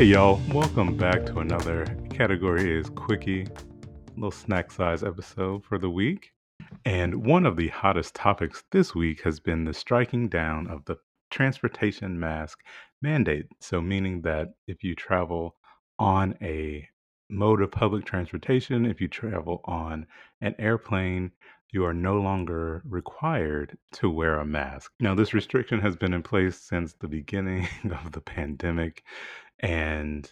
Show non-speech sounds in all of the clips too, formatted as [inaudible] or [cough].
Hey, y'all, welcome back to another Category Is Quickie, little snack size episode for the week. And one of the hottest topics this week has been the striking down of the transportation mask mandate. So, meaning that if you travel on a mode of public transportation, if you travel on an airplane, you are no longer required to wear a mask. Now, this restriction has been in place since the beginning [laughs] of the pandemic. And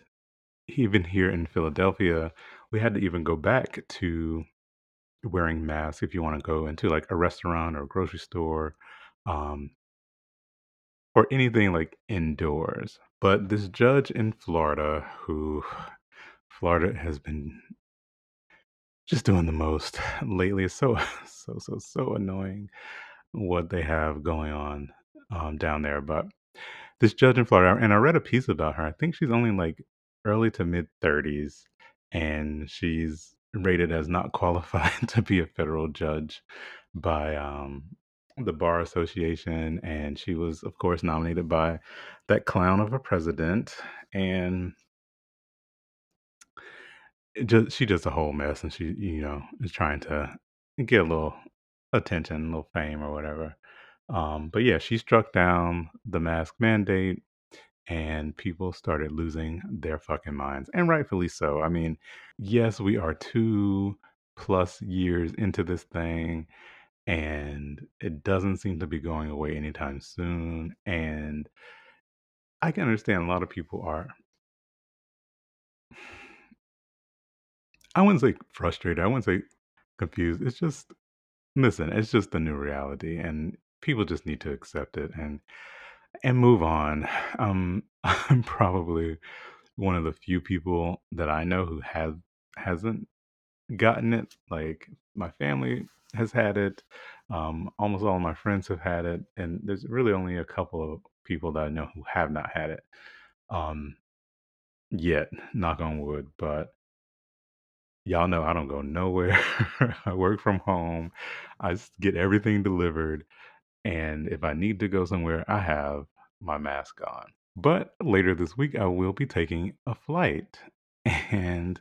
even here in Philadelphia, we had to even go back to wearing masks if you want to go into like a restaurant or a grocery store um, or anything like indoors. But this judge in Florida, who Florida has been just doing the most [laughs] lately, is so so so so annoying what they have going on um, down there. But this judge in Florida, and I read a piece about her. I think she's only like early to mid 30s, and she's rated as not [laughs] qualified to be a federal judge by um, the Bar Association. And she was, of course, nominated by that clown of a president. And just she just a whole mess, and she, you know, is trying to get a little attention, a little fame or whatever. Um, but yeah, she struck down the mask mandate and people started losing their fucking minds. And rightfully so. I mean, yes, we are two plus years into this thing and it doesn't seem to be going away anytime soon. And I can understand a lot of people are. I wouldn't say frustrated. I wouldn't say confused. It's just, listen, it's just the new reality. And people just need to accept it and and move on. [sighs] Um, [laughs] I'm probably one of the few people that I know who have hasn't gotten it. Like my family has had it. Um, almost all my friends have had it, and there's really only a couple of people that I know who have not had it um, yet. Knock on wood, but y'all know I don't go nowhere. [laughs] I work from home. I get everything delivered. And if I need to go somewhere, I have my mask on. But later this week, I will be taking a flight [laughs] and,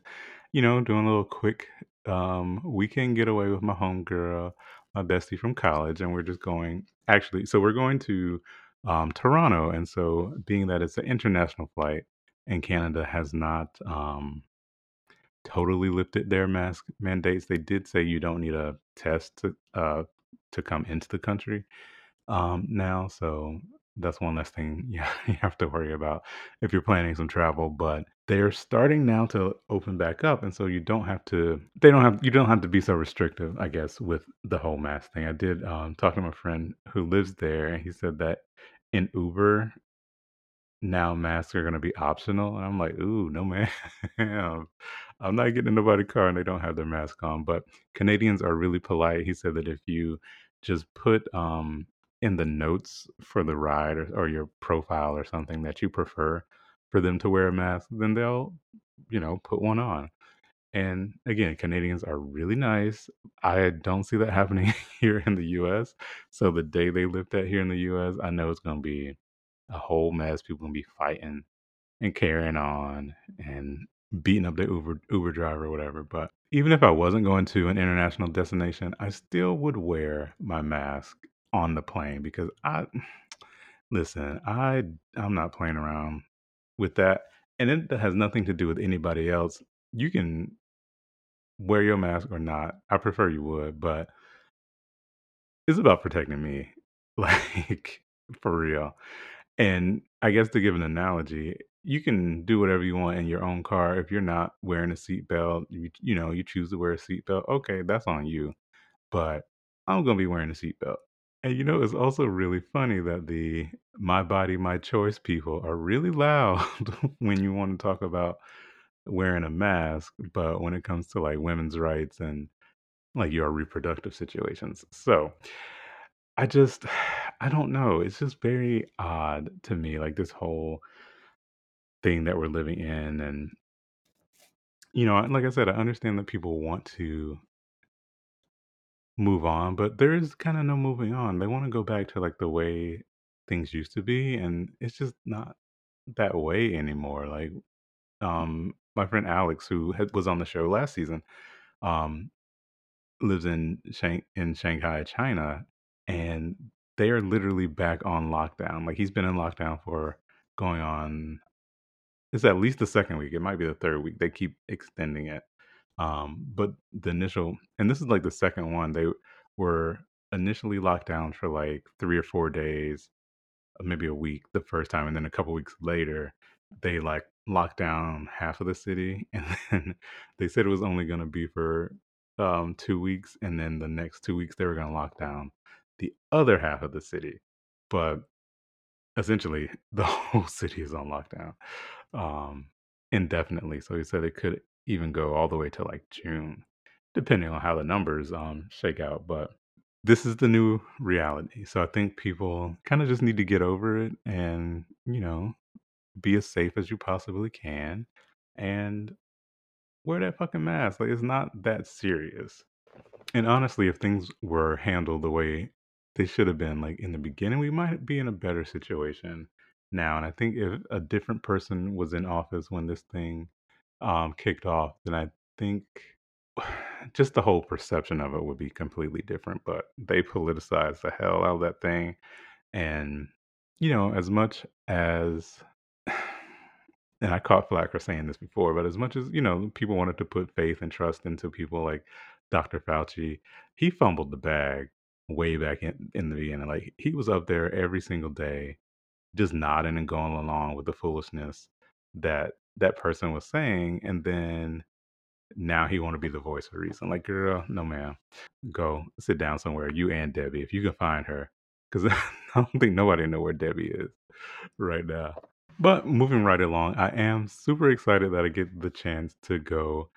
you know, doing a little quick um, weekend getaway with my homegirl, my bestie from college. And we're just going, actually, so we're going to um, Toronto. And so, being that it's an international flight and Canada has not um, totally lifted their mask mandates, they did say you don't need a test to, uh, to come into the country um, now. So that's one less thing [laughs] you have to worry about if you're planning some travel. But they're starting now to open back up, and so you don't have to. They don't have. You don't have to be so restrictive, I guess, with the whole mask thing. I did um, talk to my friend who lives there, and he said that in Uber now masks are going to be optional, and I'm like, ooh, no [laughs] man. I'm not getting in nobody's car and they don't have their mask on. But Canadians are really polite. He said that if you just put um, in the notes for the ride or, or your profile or something that you prefer for them to wear a mask, then they'll, you know, put one on. And again, Canadians are really nice. I don't see that [laughs] happening here in the US. So the day they lift that here in the US, I know it's going to be a whole mess. People going to be fighting and carrying on and beating up the Uber Uber driver or whatever. But even if I wasn't going to an international destination, I still would wear my mask on the plane because I [sighs] listen, I I'm not playing around with that. And it has nothing to do with anybody else. You can wear your mask or not. I prefer you would, but it's about protecting me. [laughs] Like for real. And I guess to give an analogy, you can do whatever you want in your own car. If you're not wearing a seatbelt, you, you know, you choose to wear a seatbelt. Okay, that's on you. But I'm gonna be wearing a seatbelt. And you know, it's also really funny that the my body, my choice people are really [laughs] loud when you want to talk about wearing a mask, but when it comes to like women's rights and like your reproductive situations. So I just, [sighs] I don't know. It's just very odd to me, like this whole thing that we're living in. And, you know, like I said, I understand that people want to move on, but there is kind of no moving on. They want to go back to like the way things used to be, and it's just not that way anymore. Like, um, my friend Alex, who had, was on the show last season, um, lives in Shang- in Shanghai, China, and they are literally back on lockdown. Like he's been in lockdown for going on. It's at least the second week. It might be the third week. They keep extending it. Um, but the initial, and this is like the second one. They were initially locked down for like three or four days, maybe a week the first time, and then a couple weeks later, they like locked down half of the city, [laughs] and then they said it was only going to be for um, two weeks, and then the next two weeks they were going to lock down the other half of the city. But essentially, [laughs] the whole city is on lockdown um, indefinitely. So he said it could even go all the way to like June, depending on how the numbers um, shake out. But this is the new reality. So I think people kind of just need to get over it and, you know, be as safe as you possibly can and wear that fucking mask. Like, it's not that serious. And honestly, if things were handled the way they should have been, like in the beginning, we might be in a better situation now. And I think if a different person was in office when this thing um, kicked off, then I think [sighs] just the whole perception of it would be completely different. But they politicized the hell out of that thing. And, you know, as much as [sighs] and I caught flack for saying this before, but as much as, you know, people wanted to put faith and trust into people like Dr. Fauci, he fumbled the bag way back in, in the beginning. Like he was up there every single day, just nodding and going along with the foolishness that that person was saying. And then now he want to be the voice of reason. Like, girl, no ma'am. Go sit down somewhere. You and Debbie, if you can find her. Because [laughs] I don't think nobody know where Debbie is right now. But moving right along, I am super excited that I get the chance to go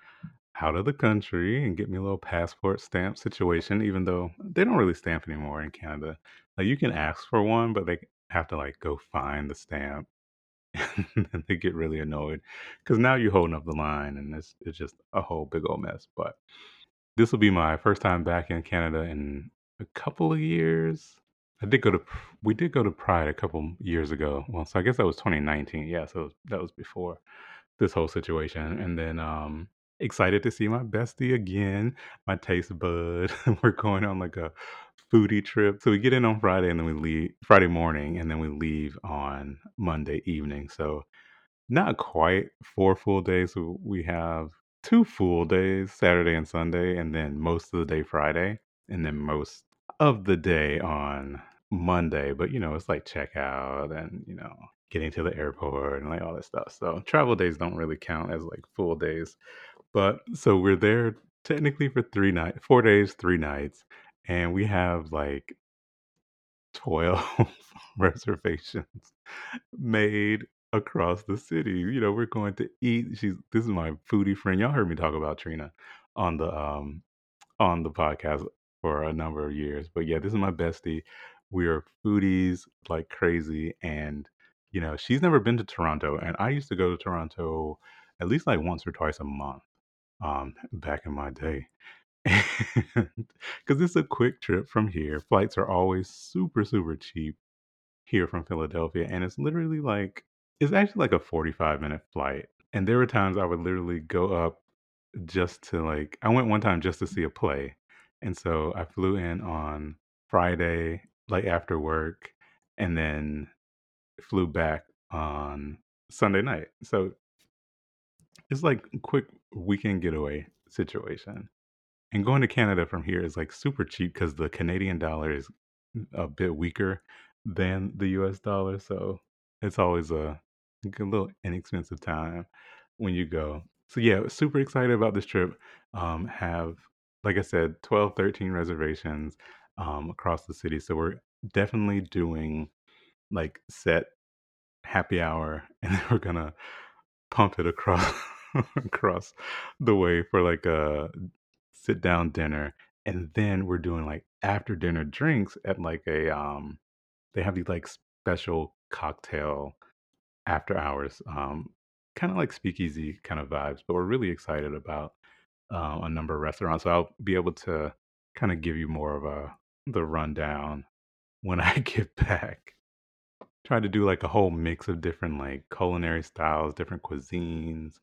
out of the country and get me a little passport stamp situation, even though they don't really stamp anymore in Canada. Like you can ask for one, but they have to like go find the stamp. [laughs] and they get really annoyed because now you're holding up the line and it's, it's just a whole big old mess. But this will be my first time back in Canada in a couple of years. I did go to we did go to Pride a couple years ago. Well, so I guess that was 2019. Yeah, so that was before this whole situation. And then um excited to see my bestie again, my taste bud. [laughs] We're going on like a foodie trip. So we get in on Friday and then we leave Friday morning and then we leave on Monday evening. So not quite four full days. We have two full days, Saturday and Sunday, and then most of the day Friday, and then most of the day on Monday. But you know, it's like checkout and you know, getting to the airport and like all that stuff. So travel days don't really count as like full days. But so we're there technically for three nights, four days, three nights, and we have like 12 [laughs] reservations made across the city. You know, we're going to eat. She's this is my foodie friend. Y'all heard me talk about Trina on the um on the podcast for a number of years. But yeah, this is my bestie. We are foodies like crazy and you know, she's never been to Toronto and I used to go to Toronto at least like once or twice a month um back in my day. [laughs] Because it's a quick trip from here. Flights are always super, super cheap here from Philadelphia. And it's literally like, it's actually like a 45 minute flight. And there were times I would literally go up just to like, I went one time just to see a play. And so I flew in on Friday, like after work, and then flew back on Sunday night. So it's like quick weekend getaway situation. And going to Canada from here is like super cheap because the Canadian dollar is a bit weaker than the US dollar. So it's always a, a little inexpensive time when you go. So yeah, super excited about this trip. Um, have, like I said, 12, 13 reservations um, across the city. So we're definitely doing like set happy hour [laughs] and then we're gonna pump it across [laughs] across the way for like a sit down dinner and then we're doing like after dinner drinks at like a um they have these like special cocktail after hours um kind of like speakeasy kind of vibes but we're really excited about uh, a number of restaurants so i'll be able to kind of give you more of a the rundown when [laughs] I get back. Try to do like a whole mix of different like culinary styles, different cuisines.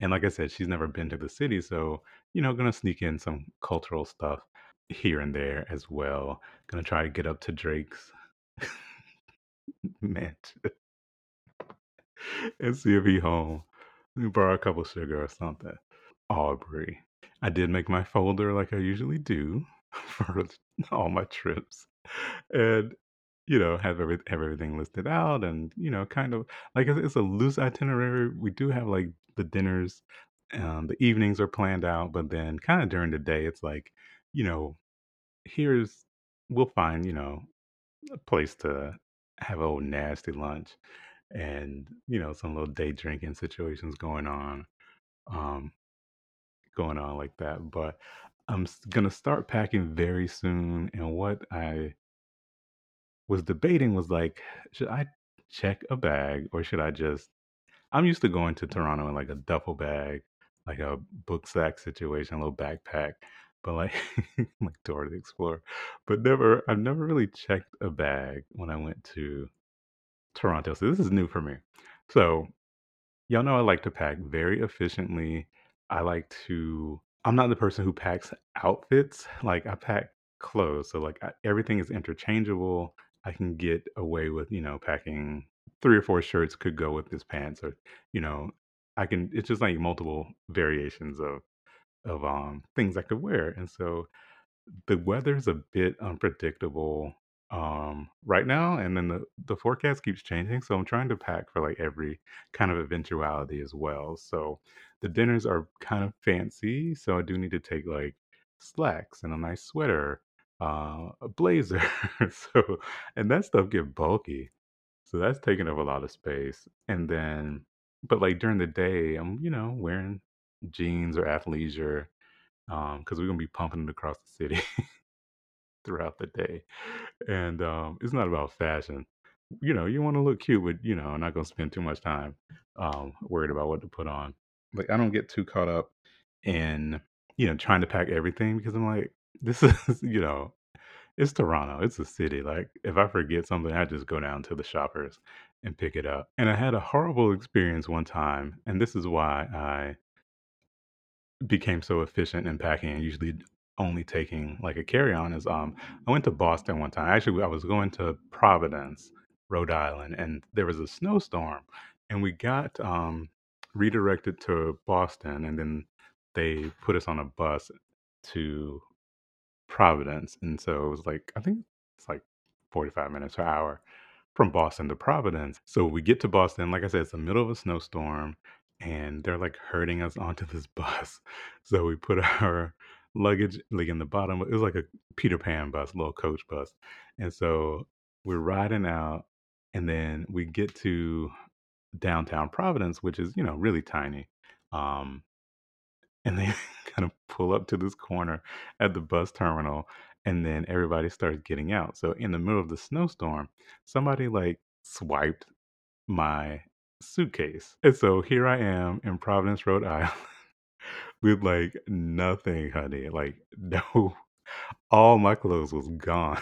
And like I said, she's never been to the city, so you know, gonna sneak in some cultural stuff here and there as well. Gonna try to get up to Drake's [laughs] mansion and see if he home. Let me borrow a couple sugar or something. Aubrey. I did make my folder like I usually do [laughs] for all my trips. And you know, have every have everything listed out and, you know, kind of like it's, it's a loose itinerary. We do have like the dinners, um, the evenings are planned out, but then kind of during the day, it's like, you know, here's we'll find, you know, a place to have a old nasty lunch and, you know, some little day drinking situations going on. Um, going on like that. But I'm gonna start packing very soon, and what I was debating was like, should I check a bag or should I just? I'm used to going to Toronto in like a duffel bag, like a book sack situation, a little backpack, but like [laughs] like Dora the Explorer. But never, I've never really checked a bag when I went to Toronto. So this is new for me. So Y'all know I like to pack very efficiently. I like to I'm not the person who packs outfits. Like I pack clothes. So like I, everything is interchangeable. I can get away with, you know, packing three or four shirts could go with this pants or, you know, I can it's just like multiple variations of of um things I could wear. And so the weather's a bit unpredictable um right now and then the the forecast keeps changing so i'm trying to pack for like every kind of eventuality as well so the dinners are kind of fancy so i do need to take like slacks and a nice sweater uh a blazer [laughs] so and that stuff get bulky so that's taking up a lot of space and then but like during the day i'm you know wearing jeans or athleisure um because we're gonna be pumping it across the city [laughs] throughout the day. And um, it's not about fashion. You know, you want to look cute, but you know, I'm not gonna spend too much time um, worried about what to put on. Like I don't get too caught up in you know trying to pack everything because I'm like, this [laughs] is you know, it's Toronto, it's a city. Like if I forget something, I just go down to the shoppers and pick it up. And I had a horrible experience one time, and this is why I became so efficient in packing and usually only taking like a carry-on is um I went to Boston one time. Actually, I was going to Providence, Rhode Island, and there was a snowstorm, and we got um redirected to Boston, and then they put us on a bus to Providence, and so it was like I think it's like 45 minutes or hour from Boston to Providence. So we get to Boston, like I said, it's the middle of a snowstorm, and they're like herding us onto this [laughs] bus. So we put our luggage like in the bottom. It was like a Peter Pan bus, a little coach bus, and so we're riding out, and then we get to downtown Providence, which is you know really tiny. Um, and they [laughs] kind of pull up to this corner at the bus terminal and then everybody starts getting out. So in the middle of the snowstorm somebody like swiped my suitcase. And so here i am in providence rhode [laughs] island with like nothing honey like [laughs] no all my clothes was gone.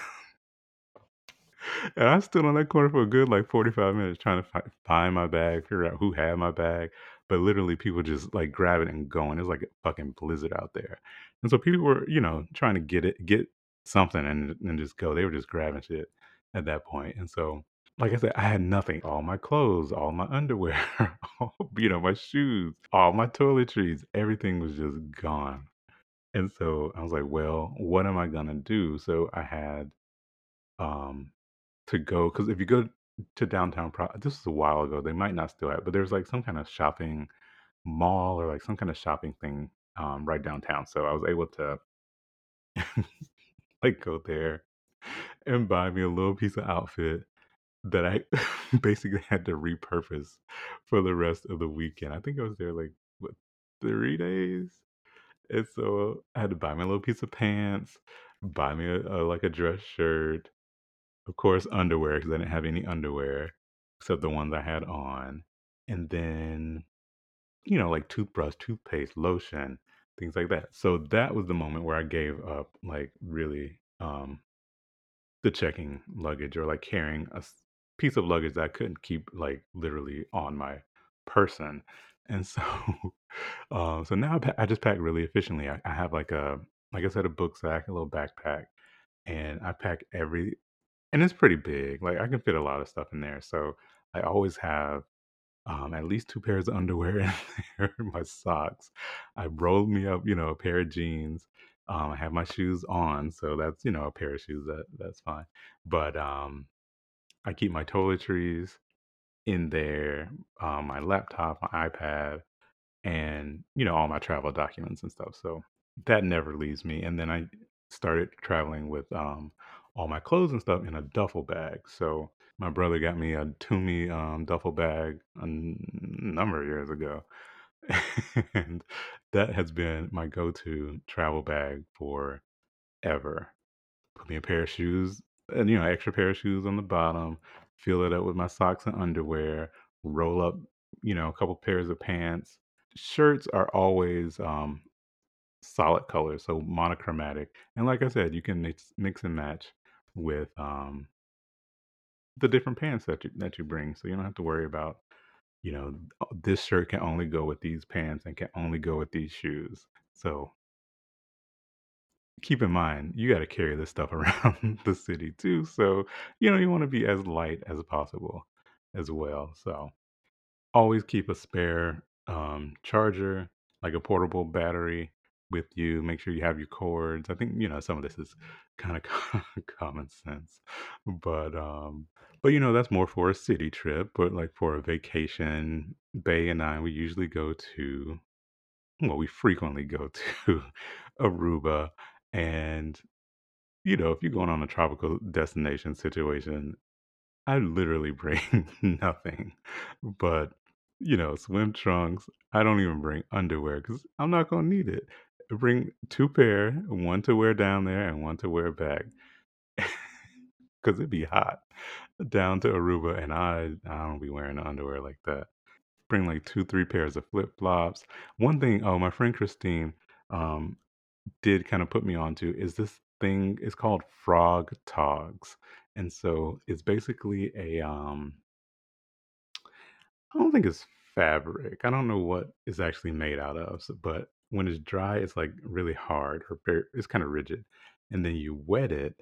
And I stood on that corner for a good like 45 minutes trying to find my bag, figure out who had my bag. But literally, people just like grab it and going. It was like a fucking blizzard out there. And so people were, you know, trying to get it, get something and, and just go. They were just grabbing shit at that point. And so, like I said, I had nothing. All my clothes, all my underwear, [laughs] all, you know, my shoes, all my toiletries, everything was just gone. And so I was like, well, what am I going to do? So I had, um, to go because if you go to downtown Pro this was a while ago, they might not still have, but there's like some kind of shopping mall or like some kind of shopping thing um, right downtown. So I was able to [laughs] like go there and buy me a little piece of outfit that I [laughs] basically had to repurpose for the rest of the weekend. I think I was there like what three days, and so I had to buy me a little piece of pants, buy me a, a like a dress shirt, Of course, underwear because I didn't have any underwear except the ones I had on. And then, you know, like toothbrush, toothpaste, lotion, things like that. So that was the moment where I gave up, like really, um, the checking luggage or like carrying a piece of luggage that I couldn't keep like literally on my person. And so, [laughs] uh, so now I, pa- I just pack really efficiently. I, I have like a, like I said, a book sack, a little backpack, and I pack every, and it's pretty big. Like I can fit a lot of stuff in there. So I always have um, at least two pairs of underwear [laughs] in there, my socks. I rolled me up, you know, a pair of jeans. Um, I have my shoes on, so that's you know a pair of shoes that that's fine. But um, I keep my toiletries in there, um, my laptop, my iPad, and you know all my travel documents and stuff. So that never leaves me. And then I started traveling with um, all my clothes and stuff in a duffel bag. So my brother got me a Tumi um, duffel bag a n- number of years ago, [laughs] and that has been my go-to travel bag for ever. Put me a pair of shoes, and you know, extra pair of shoes on the bottom. Fill it up with my socks and underwear. Roll up, you know, a couple pairs of pants. Shirts are always um, solid colors, so monochromatic. And like I said, you can mix mix and match with um, the different pants that you that you bring, so you don't have to worry about you know "Oh, this shirt can only go with these pants and can only go with these shoes. So keep in mind you got to carry this stuff [laughs] around the city too. So you know you want to be as light as possible as well. So always keep a spare um, charger, like a portable battery, with you. Make sure you have your cords. I think you know some of this is kind [laughs] of common sense, but um, but you know that's more for a city trip. But like for a vacation, Bay and I we usually go to well, we frequently go [laughs] to Aruba, and you know if you're going on a tropical destination situation, I literally [laughs] bring nothing but, you know, swim trunks. I don't even bring underwear because I'm not gonna need it. Bring two pair, one to wear down there and one to wear back, [laughs] because it'd be hot down to Aruba, and I I don't be wearing underwear like that. Bring like two, three pairs of flip flops. One thing, oh, my friend Christine, um, did kind of put me onto is this thing. It's called Frogg Toggs, and so it's basically a um I don't think it's fabric. I don't know what it's actually made out of, but when it's dry, it's like really hard or very, it's kind of rigid. And then you wet it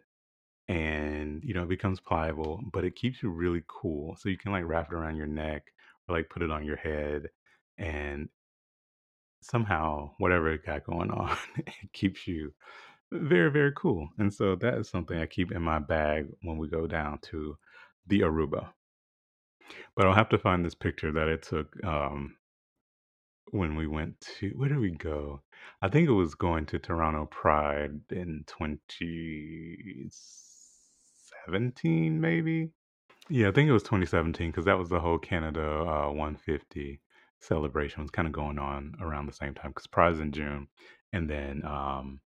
and you know it becomes pliable, but it keeps you really cool. So you can like wrap it around your neck or like put it on your head and somehow whatever it got going [laughs] on, it keeps you very, very cool. And so that is something I keep in my bag when we go down to the Aruba. But I'll have to find this picture that I took um, when we went to where did we go? I think it was going to Toronto Pride in 2017, maybe. Yeah, I think it was 2017 because that was the whole Canada uh, 150 celebration was kind of going on around the same time because Pride's in June, and then um,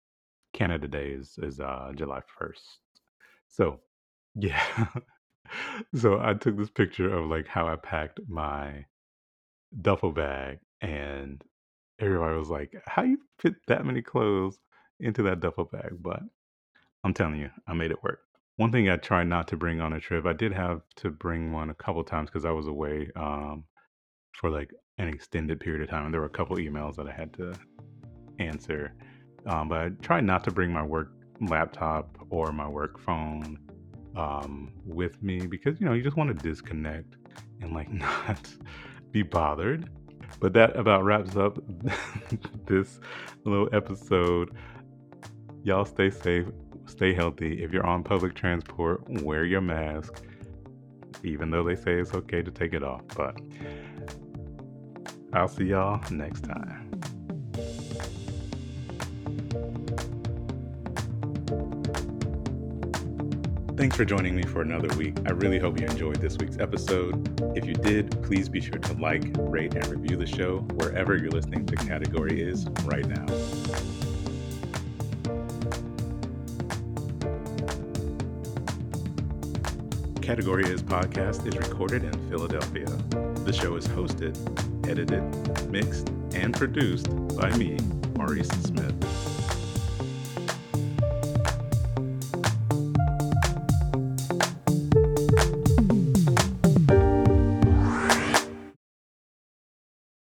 Canada Day is is uh, July 1st. So [laughs] yeah, so I took this picture of like how I packed my duffel bag and everybody was like, "How you fit that many clothes into that duffel bag?" But I'm telling you, I made it work. One thing I tried not to bring on a trip, I did have to bring one a couple times because I was away um, for like an extended period of time, and there were a couple emails that I had to answer. Um, but I tried not to bring my work laptop or my work phone um, with me because you know you just want to disconnect and like [laughs] not be bothered. But that about wraps up [laughs] this little episode. Y'all stay safe, stay healthy. If you're on public transport, wear your mask, even though they say it's okay to take it off. But I'll see y'all next time. Thanks for joining me for another week. I really hope you enjoyed this week's episode. If you did, please be sure to like, rate, and review the show wherever you're listening to Category Is right now. Category Is podcast is recorded in Philadelphia. The show is hosted, edited, mixed, and produced by me, Maurice Smith.